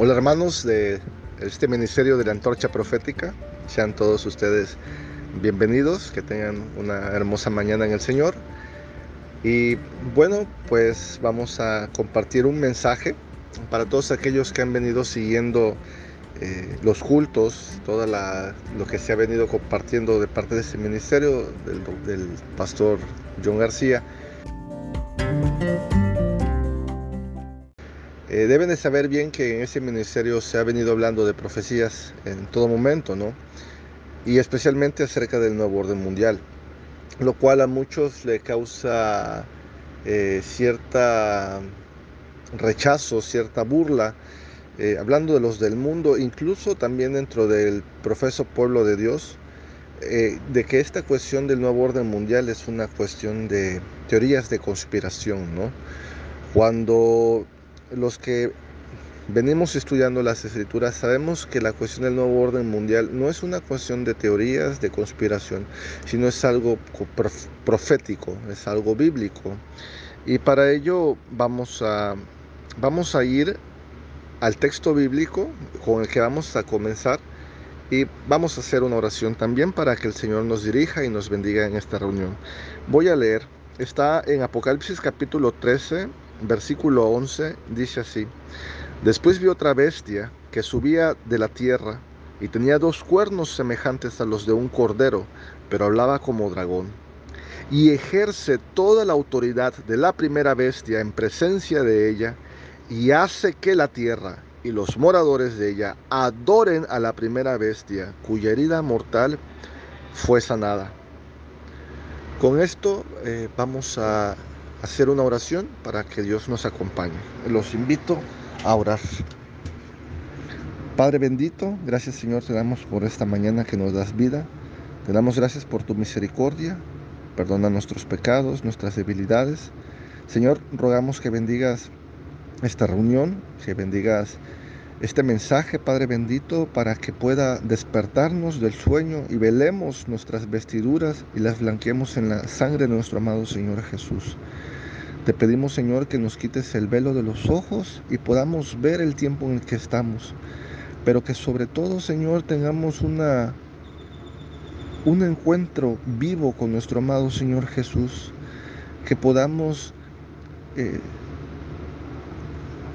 Hola hermanos de este ministerio de la antorcha profética, sean todos ustedes bienvenidos, que tengan una hermosa mañana en el Señor. Y bueno, pues vamos a compartir un mensaje para todos aquellos que han venido siguiendo eh, los cultos, todo lo que se ha venido compartiendo de parte de este ministerio del, del pastor John García. Eh, deben de saber bien que en ese ministerio se ha venido hablando de profecías en todo momento, ¿no? Y especialmente acerca del nuevo orden mundial, lo cual a muchos le causa eh, cierta rechazo, cierta burla, eh, hablando de los del mundo, incluso también dentro del profeso pueblo de Dios, de que esta cuestión del nuevo orden mundial es una cuestión de teorías de conspiración, ¿no? Cuando los que venimos estudiando las escrituras sabemos que la cuestión del nuevo orden mundial no es una cuestión de teorías, de conspiración, sino es algo profético, es algo bíblico. Y para ello vamos a, vamos a ir al texto bíblico con el que vamos a comenzar y vamos a hacer una oración también para que el Señor nos dirija y nos bendiga en esta reunión. Voy a leer, está en Apocalipsis capítulo 13, versículo 11 dice así, después vi otra bestia que subía de la tierra y tenía dos cuernos semejantes a los de un cordero, pero hablaba como dragón. Y ejerce toda la autoridad de la primera bestia en presencia de ella, y hace que la tierra y los moradores de ella adoren a la primera bestia, cuya herida mortal fue sanada. Con esto eh, vamos a hacer una oración para que Dios nos acompañe. Los invito a orar. Padre bendito, gracias Señor, te damos por esta mañana que nos das vida. Te damos gracias por tu misericordia. Perdona nuestros pecados, nuestras debilidades. Señor, rogamos que bendigas esta reunión, que bendigas este mensaje, Padre bendito, para que pueda despertarnos del sueño y velemos nuestras vestiduras y las blanqueemos en la sangre de nuestro amado Señor Jesús. Te pedimos, Señor, que nos quites el velo de los ojos y podamos ver el tiempo en el que estamos, pero que sobre todo, Señor, tengamos una un encuentro vivo con nuestro amado Señor Jesús, que podamos eh,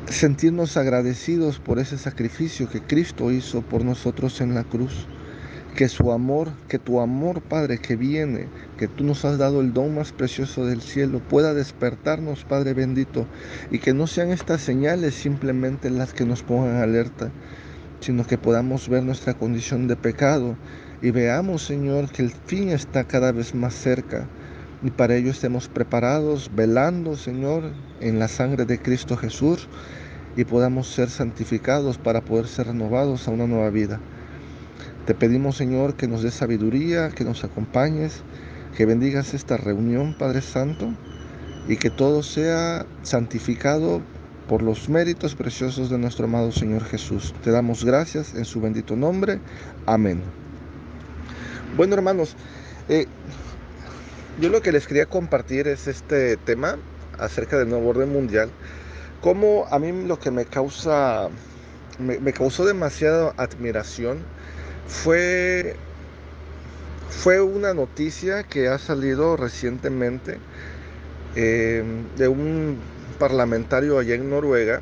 sentirnos agradecidos por ese sacrificio que Cristo hizo por nosotros en la cruz. Que su amor, que tu amor, Padre, que viene, que tú nos has dado el don más precioso del cielo, pueda despertarnos, Padre bendito, y que no sean estas señales simplemente las que nos pongan alerta, sino que podamos ver nuestra condición de pecado y veamos, Señor, que el fin está cada vez más cerca. Y para ello estemos preparados, velando, Señor, en la sangre de Cristo Jesús y podamos ser santificados para poder ser renovados a una nueva vida. Te pedimos, Señor, que nos des sabiduría, que nos acompañes, que bendigas esta reunión, Padre Santo, y que todo sea santificado por los méritos preciosos de nuestro amado Señor Jesús. Te damos gracias en su bendito nombre. Amén. Bueno, hermanos, eh, yo lo que les quería compartir es este tema acerca del nuevo orden mundial como a mí lo que me causa, me, causó demasiada admiración fue, fue una noticia que ha salido recientemente em, de un parlamentario allá en Noruega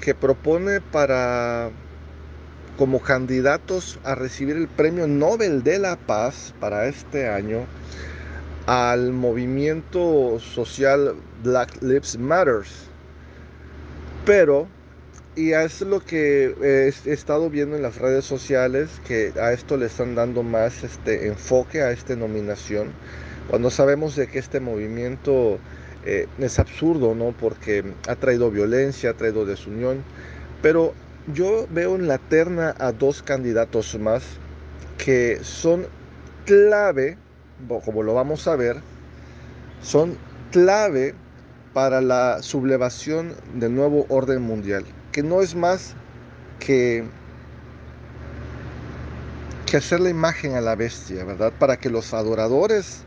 que propone para como candidatos a recibir el premio Nobel de la Paz para este año al movimiento social Black Lives Matters pero, y es lo que he, estado viendo en las redes sociales, que a esto le están dando más este enfoque a esta nominación, cuando sabemos de que este movimiento eh, es absurdo, ¿no? Porque ha traído violencia, ha traído desunión, pero yo veo en la terna a dos candidatos más que son clave, como lo vamos a ver, son clave para la sublevación del nuevo orden mundial, que no es más que, que hacer la imagen a la bestia, ¿verdad? Para que los adoradores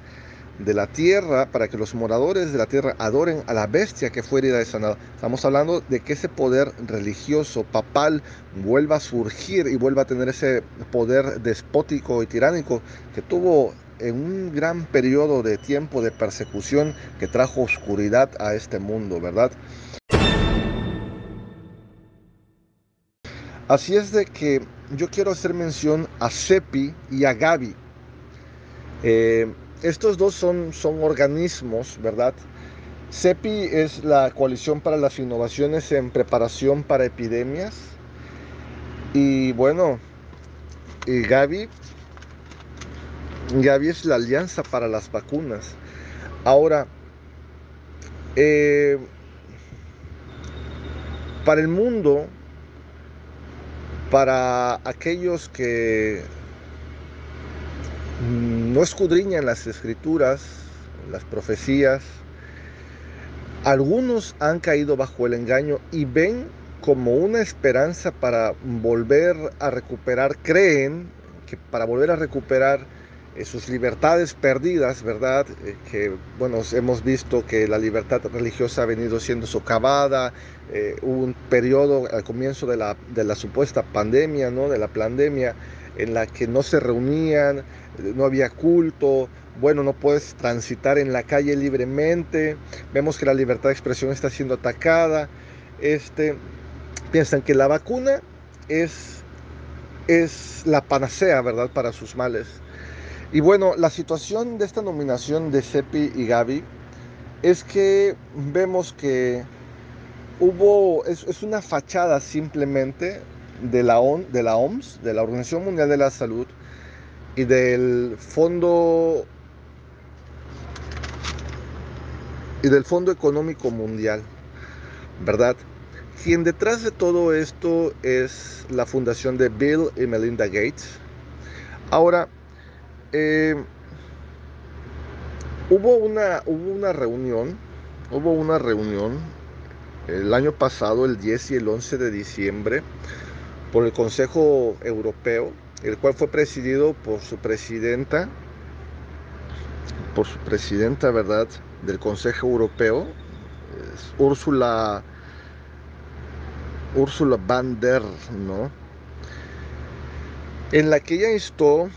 de la tierra, para que los moradores de la tierra adoren a la bestia que fue herida de sanada. Estamos hablando de que ese poder religioso, papal, vuelva a surgir y vuelva a tener ese poder despótico y tiránico que tuvo en un gran periodo de tiempo de persecución que trajo oscuridad a este mundo, ¿verdad? Así es de que yo quiero hacer mención a CEPI y a Gavi. Eh, estos dos son, son organismos, ¿verdad? CEPI es la Coalición para las Innovaciones en Preparación para Epidemias. Y bueno, y Gavi es la Alianza para las Vacunas. Ahora, eh, para el mundo, para aquellos que no escudriñan las escrituras, las profecías. Algunos han caído bajo el engaño y ven como una esperanza para volver a recuperar, creen que para volver a recuperar sus libertades perdidas, ¿verdad? Eh, que, bueno, hemos visto que la libertad religiosa ha venido siendo socavada, eh, hubo un periodo al comienzo de la, de la supuesta pandemia, ¿no? De la pandemia, en la que no se reunían, no había culto, bueno, no puedes transitar en la calle libremente, vemos que la libertad de expresión está siendo atacada, este, piensan que la vacuna es, es la panacea, ¿verdad?, para sus males. Y bueno, la situación de esta nominación de CEPI y Gaby es que vemos que hubo, es, es una fachada simplemente de la, de la OMS, de la Organización Mundial de la Salud y del Fondo y del Fondo Económico Mundial, ¿verdad? Quien detrás de todo esto es la fundación de Bill y Melinda Gates. Ahora, eh, hubo, una, hubo una reunión, hubo una reunión el año pasado, el 10 y el 11 de diciembre, por el Consejo Europeo, el cual fue presidido por su presidenta, por su presidenta, ¿verdad?, del Consejo Europeo, Úrsula, Úrsula van der, ¿no? En la que ella instó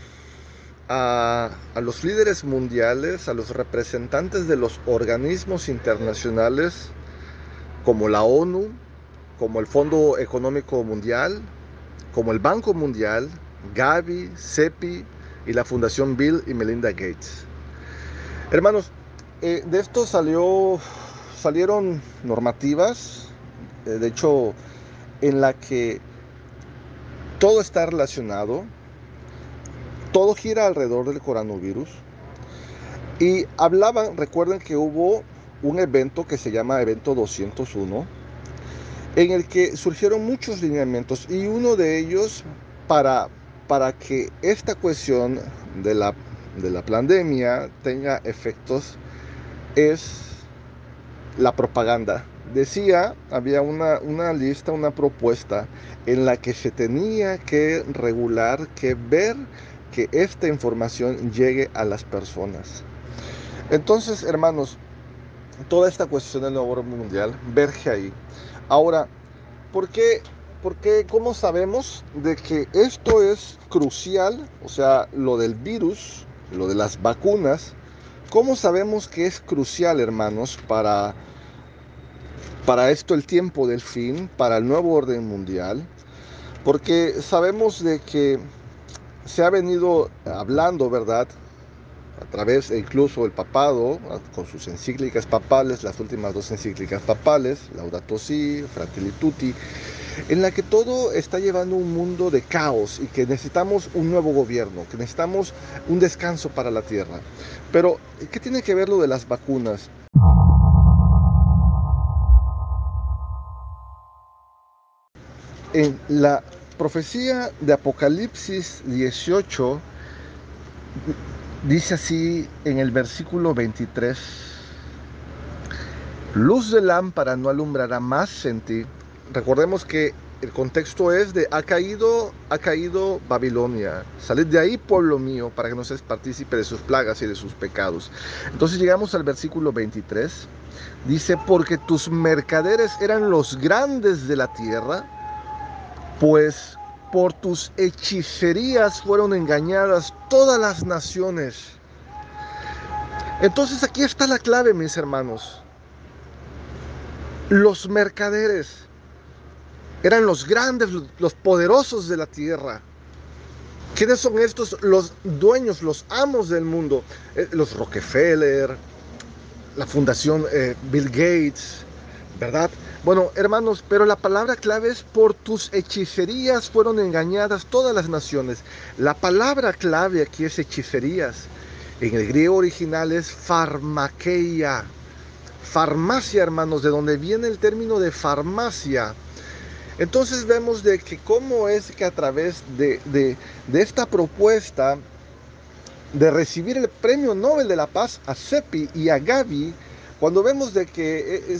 a, los líderes mundiales, a los representantes de los organismos internacionales como la ONU, como el Fondo Económico Mundial, como el Banco Mundial, Gavi, CEPI y la Fundación Bill y Melinda Gates. Hermanos, eh, de esto salió, salieron normativas, eh, de hecho, en la que todo está relacionado, todo gira alrededor del coronavirus. Y hablaban, recuerden que hubo un evento que se llama Evento 201, en el que surgieron muchos lineamientos y uno de ellos para, para que esta cuestión de la, de la pandemia tenga efectos es la propaganda. Decía, había una, una lista, una propuesta en la que se tenía que regular, que ver que esta información llegue a las personas. Entonces, hermanos, toda esta cuestión del nuevo orden mundial verge ahí. Ahora, ¿por qué, ¿por qué, cómo sabemos de que esto es crucial? O sea, lo del virus, lo de las vacunas, ¿cómo sabemos que es crucial, hermanos, para, para esto el tiempo del fin, para el nuevo orden mundial? Porque sabemos de que se ha venido hablando, ¿verdad? a través e incluso el papado, con sus encíclicas papales, las últimas dos encíclicas papales, Laudato Si, Fratelli Tutti, en la que todo está llevando un mundo de caos y que necesitamos un nuevo gobierno, que necesitamos un descanso para la tierra. Pero, ¿qué tiene que ver lo de las vacunas? En la profecía de Apocalipsis 18, Dice así en el versículo 23, luz de lámpara no alumbrará más en ti. Recordemos que el contexto es de ha caído, ha caído Babilonia. Salid de ahí, pueblo mío, para que no seas partícipe de sus plagas y de sus pecados. Entonces llegamos al versículo 23. Dice, porque tus mercaderes eran los grandes de la tierra, pues por tus hechicerías fueron engañadas todas las naciones. Entonces aquí está la clave, mis hermanos. Los mercaderes eran los grandes, los poderosos de la tierra. ¿Quiénes son estos? Los dueños, los amos del mundo. Eh, los Rockefeller, la fundación eh, Bill Gates, ¿verdad? Bueno, hermanos, pero la palabra clave es por tus hechicerías fueron engañadas todas las naciones. La palabra clave aquí es hechicerías. En el griego original es farmakeia. Farmacia, hermanos, de donde viene el término de farmacia. Entonces vemos de que cómo es que a través de, de, esta propuesta de recibir el premio Nobel de la Paz a CEPI y a Gavi, cuando vemos de que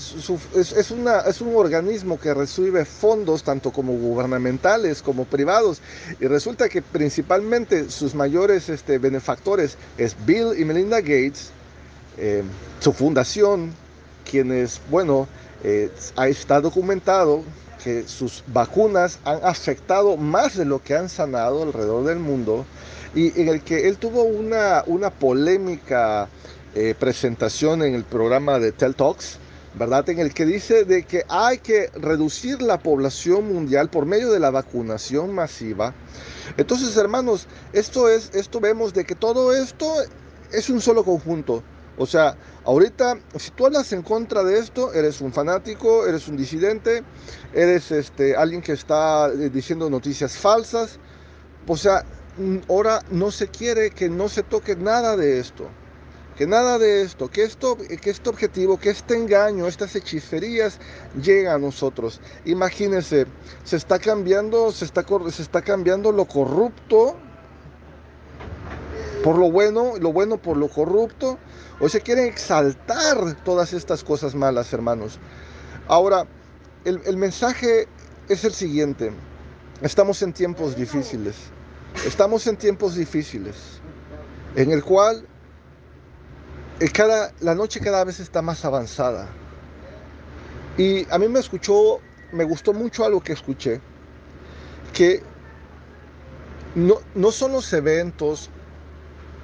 una, es, un organismo que recibe fondos tanto como gubernamentales como privados y resulta que principalmente sus mayores este, benefactores es Bill y Melinda Gates, eh, su fundación, quienes, bueno, eh, está documentado que sus vacunas han afectado más de lo que han sanado alrededor del mundo y en el que él tuvo una, una polémica eh, presentación en el programa de Tel Talks, ¿verdad? En el que dice de que hay que reducir la población mundial por medio de la vacunación masiva. Entonces, hermanos, esto es, esto vemos de que todo esto es un solo conjunto. O sea, ahorita, si tú hablas en contra de esto, eres un fanático, eres un disidente, eres este, alguien que está eh, diciendo noticias falsas. O sea, ahora no se quiere que no se toque nada de esto. Que nada de esto, que, esto, que este objetivo, que este engaño, estas hechicerías llega a nosotros. Imagínense, se está cambiando, se está, cambiando lo corrupto por lo bueno, lo bueno por lo corrupto, o se quieren exaltar todas estas cosas malas, hermanos. Ahora, el, el mensaje es el siguiente, estamos en tiempos difíciles, estamos en tiempos difíciles, en el cual cada, la noche cada vez está más avanzada. Y a mí me escuchó, me gustó mucho algo que escuché, que no, no son los eventos,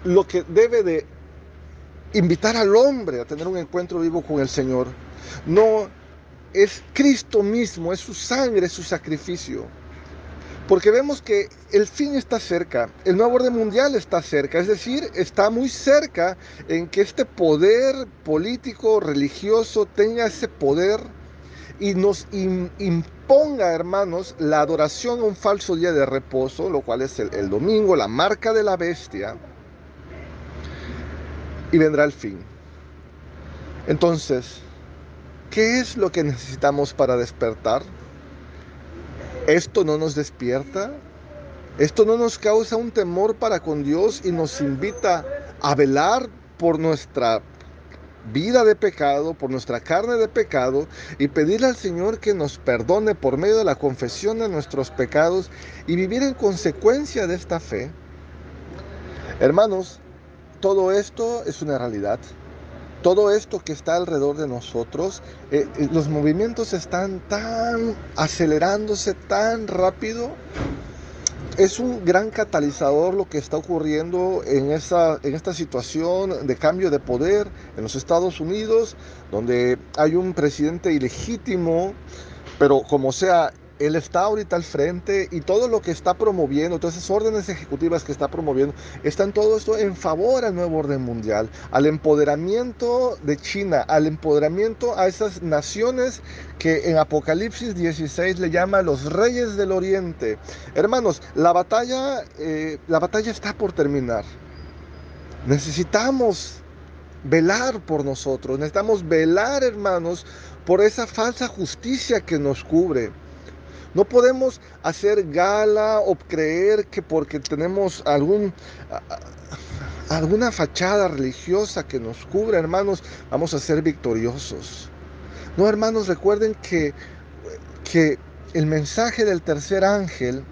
lo que debe de invitar al hombre a tener un encuentro vivo con el Señor. No es Cristo mismo, es su sangre, es su sacrificio. Porque vemos que el fin está cerca, el nuevo orden mundial está cerca, es decir, está muy cerca en que este poder político, religioso, tenga ese poder y nos imponga, hermanos, la adoración a un falso día de reposo, lo cual es el domingo, la marca de la bestia y vendrá el fin. Entonces, ¿qué es lo que necesitamos para despertar? ¿Esto no nos despierta? ¿Esto no nos causa un temor para con Dios y nos invita a velar por nuestra vida de pecado, por nuestra carne de pecado y pedirle al Señor que nos perdone por medio de la confesión de nuestros pecados y vivir en consecuencia de esta fe? Hermanos, todo esto es una realidad. Todo esto que está alrededor de nosotros, eh, eh, los movimientos están tan acelerándose tan rápido. Es un gran catalizador lo que está ocurriendo en, en esta situación de cambio de poder en los Estados Unidos, donde hay un presidente ilegítimo, pero como sea, él está ahorita al frente y todo lo que está promoviendo, todas esas órdenes ejecutivas que está promoviendo, están todo esto en favor al nuevo orden mundial, al empoderamiento de China, al empoderamiento a esas naciones que en Apocalipsis 16 le llama los reyes del oriente. Hermanos, la batalla, eh, la batalla está por terminar. Necesitamos velar por nosotros, necesitamos velar, hermanos, por esa falsa justicia que nos cubre no podemos hacer gala o creer que porque tenemos algún, alguna fachada religiosa que nos cubra, hermanos, vamos a ser victoriosos. No, hermanos, recuerden que, que el mensaje del tercer ángel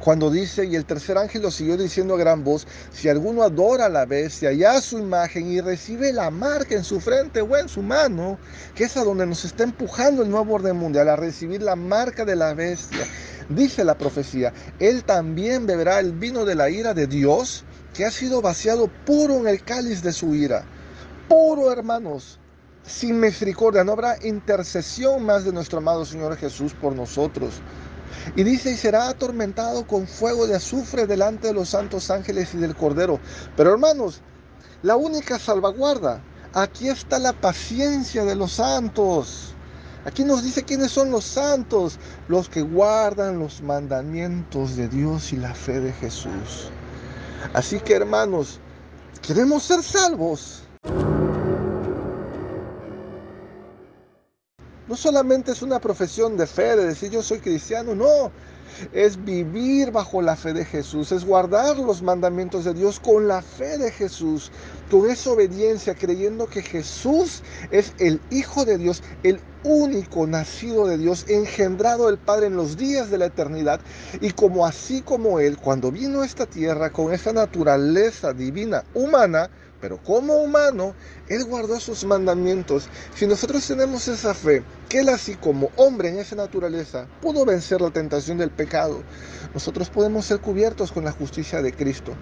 cuando dice, y el tercer ángel lo siguió diciendo a gran voz, si alguno adora a la bestia y a su imagen y recibe la marca en su frente o en su mano, que es a donde nos está empujando el nuevo orden mundial, a recibir la marca de la bestia, dice la profecía, él también beberá el vino de la ira de Dios, que ha sido vaciado puro en el cáliz de su ira. Puro, hermanos, sin misericordia, no habrá intercesión más de nuestro amado Señor Jesús por nosotros. Y dice, y será atormentado con fuego de azufre delante de los santos ángeles y del Cordero. Pero hermanos, la única salvaguarda, aquí está la paciencia de los santos. Aquí nos dice quiénes son los santos, los que guardan los mandamientos de Dios y la fe de Jesús. Así que hermanos, queremos ser salvos. No solamente es una profesión de fe, de decir yo soy cristiano, no. Es vivir bajo la fe de Jesús, es guardar los mandamientos de Dios con la fe de Jesús, con esa obediencia, creyendo que Jesús es el Hijo de Dios, el único nacido de Dios, engendrado del Padre en los días de la eternidad, y como así como Él, cuando vino a esta tierra con esa naturaleza divina humana, pero como humano, Él guardó sus mandamientos. Si nosotros tenemos esa fe, que Él así como hombre en esa naturaleza pudo vencer la tentación del pecado, nosotros podemos ser cubiertos con la justicia de Cristo.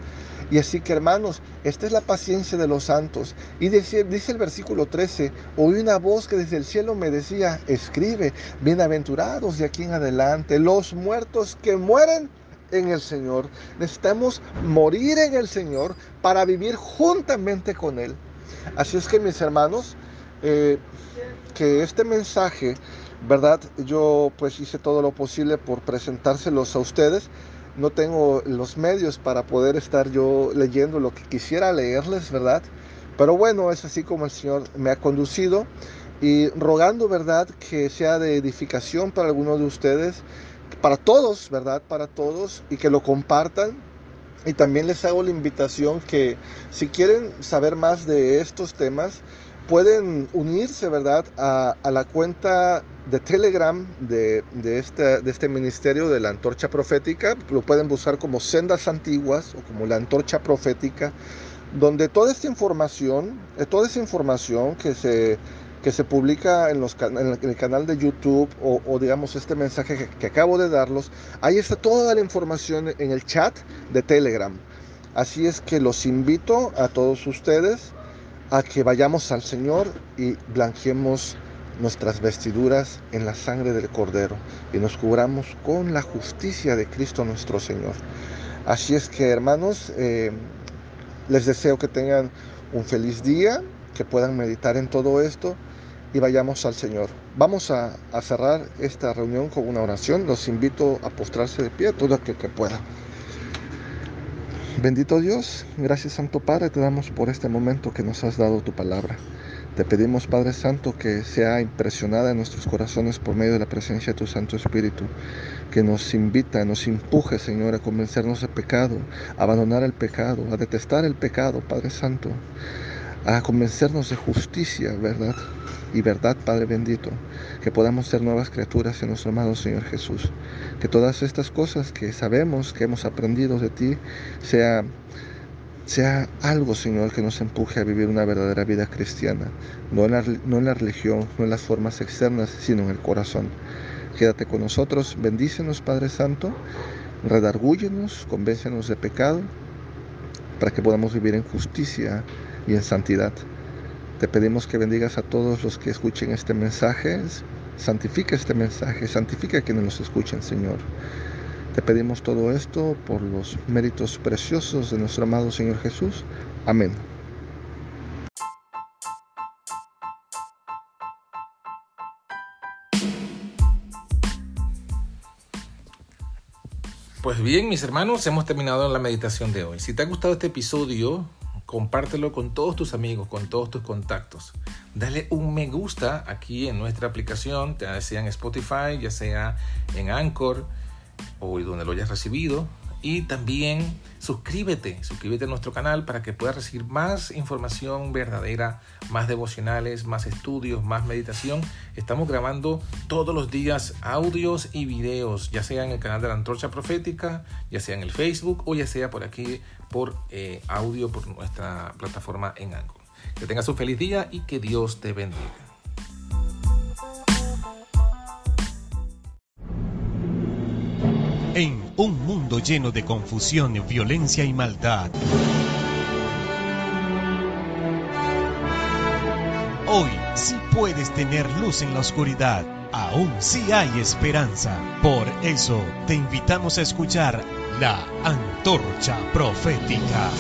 Y así que hermanos, esta es la paciencia de los santos. Y dice, dice el versículo 13, oí una voz que desde el cielo me decía, escribe, bienaventurados de aquí en adelante, los muertos que mueren en el Señor. Necesitamos morir en el Señor para vivir juntamente con Él. Así es que mis hermanos, eh, que este mensaje, ¿verdad? Yo pues hice todo lo posible por presentárselos a ustedes. No tengo los medios para poder estar yo leyendo lo que quisiera leerles, ¿verdad? Pero bueno, es así como el Señor me ha conducido y rogando, ¿verdad?, que sea de edificación para algunos de ustedes para todos, ¿verdad? Para todos y que lo compartan. Y también les hago la invitación que si quieren saber más de estos temas, pueden unirse, ¿verdad? A, la cuenta de Telegram de, de, este, de este ministerio de la antorcha profética. Lo pueden buscar como Sendas Antiguas o como la antorcha profética, donde toda esta información, eh, toda esa información que se que se publica en, los, en el canal de YouTube o, digamos este mensaje que, acabo de darlos, ahí está toda la información en el chat de Telegram. Así es que los invito a todos ustedes a que vayamos al Señor y blanqueemos nuestras vestiduras en la sangre del Cordero y nos cubramos con la justicia de Cristo nuestro Señor. Así es que hermanos, eh, les deseo que tengan un feliz día, que puedan meditar en todo esto y vayamos al Señor. Vamos a, cerrar esta reunión con una oración. Los invito a postrarse de pie todo aquel que pueda. Bendito Dios, gracias Santo Padre, te damos por este momento que nos has dado tu palabra. Te pedimos, Padre Santo, que sea impresionada en nuestros corazones por medio de la presencia de tu Santo Espíritu, que nos invita, nos empuje, Señor, a convencernos de pecado, a abandonar el pecado, a detestar el pecado, Padre Santo, a convencernos de justicia, ¿verdad? y verdad, Padre bendito, que podamos ser nuevas criaturas en nuestro amado Señor Jesús. Que todas estas cosas que sabemos, que hemos aprendido de ti, sea, sea algo, Señor, que nos empuje a vivir una verdadera vida cristiana, no en, la, no en la religión, no en las formas externas, sino en el corazón. Quédate con nosotros, bendícenos, Padre Santo, redargúyenos, convéncenos de pecado, para que podamos vivir en justicia y en santidad. Te pedimos que bendigas a todos los que escuchen este mensaje. Santifica este mensaje, santifica a quienes los escuchen, Señor. Te pedimos todo esto por los méritos preciosos de nuestro amado Señor Jesús. Amén. Pues bien, mis hermanos, hemos terminado la meditación de hoy. Si te ha gustado este episodio, compártelo con todos tus amigos, con todos tus contactos. Dale un me gusta aquí en nuestra aplicación, ya sea en Spotify, ya sea en Anchor o donde lo hayas recibido. Y también suscríbete, suscríbete a nuestro canal para que puedas recibir más información verdadera, más devocionales, más estudios, más meditación. Estamos grabando todos los días audios y videos, ya sea en el canal de la Antorcha Profética, ya sea en el Facebook o ya sea por aquí por eh, audio por nuestra plataforma en Anchor. Que tengas un feliz día y que Dios te bendiga. En un mundo lleno de confusión, violencia y maldad. Hoy sí puedes tener luz en la oscuridad. Aún sí hay esperanza. Por eso te invitamos a escuchar la antorcha profética,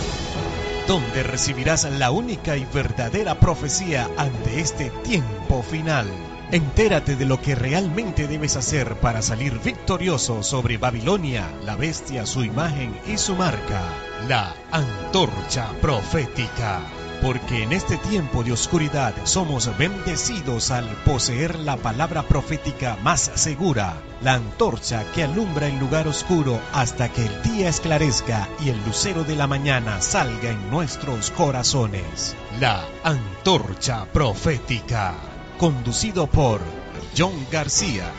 donde recibirás la única y verdadera profecía ante este tiempo final. Entérate de lo que realmente debes hacer para salir victorioso sobre Babilonia, la bestia, su imagen y su marca. La antorcha profética. Porque en este tiempo de oscuridad somos bendecidos al poseer la palabra profética más segura, la antorcha que alumbra el lugar oscuro hasta que el día esclarezca y el lucero de la mañana salga en nuestros corazones. La antorcha profética conducido por John García.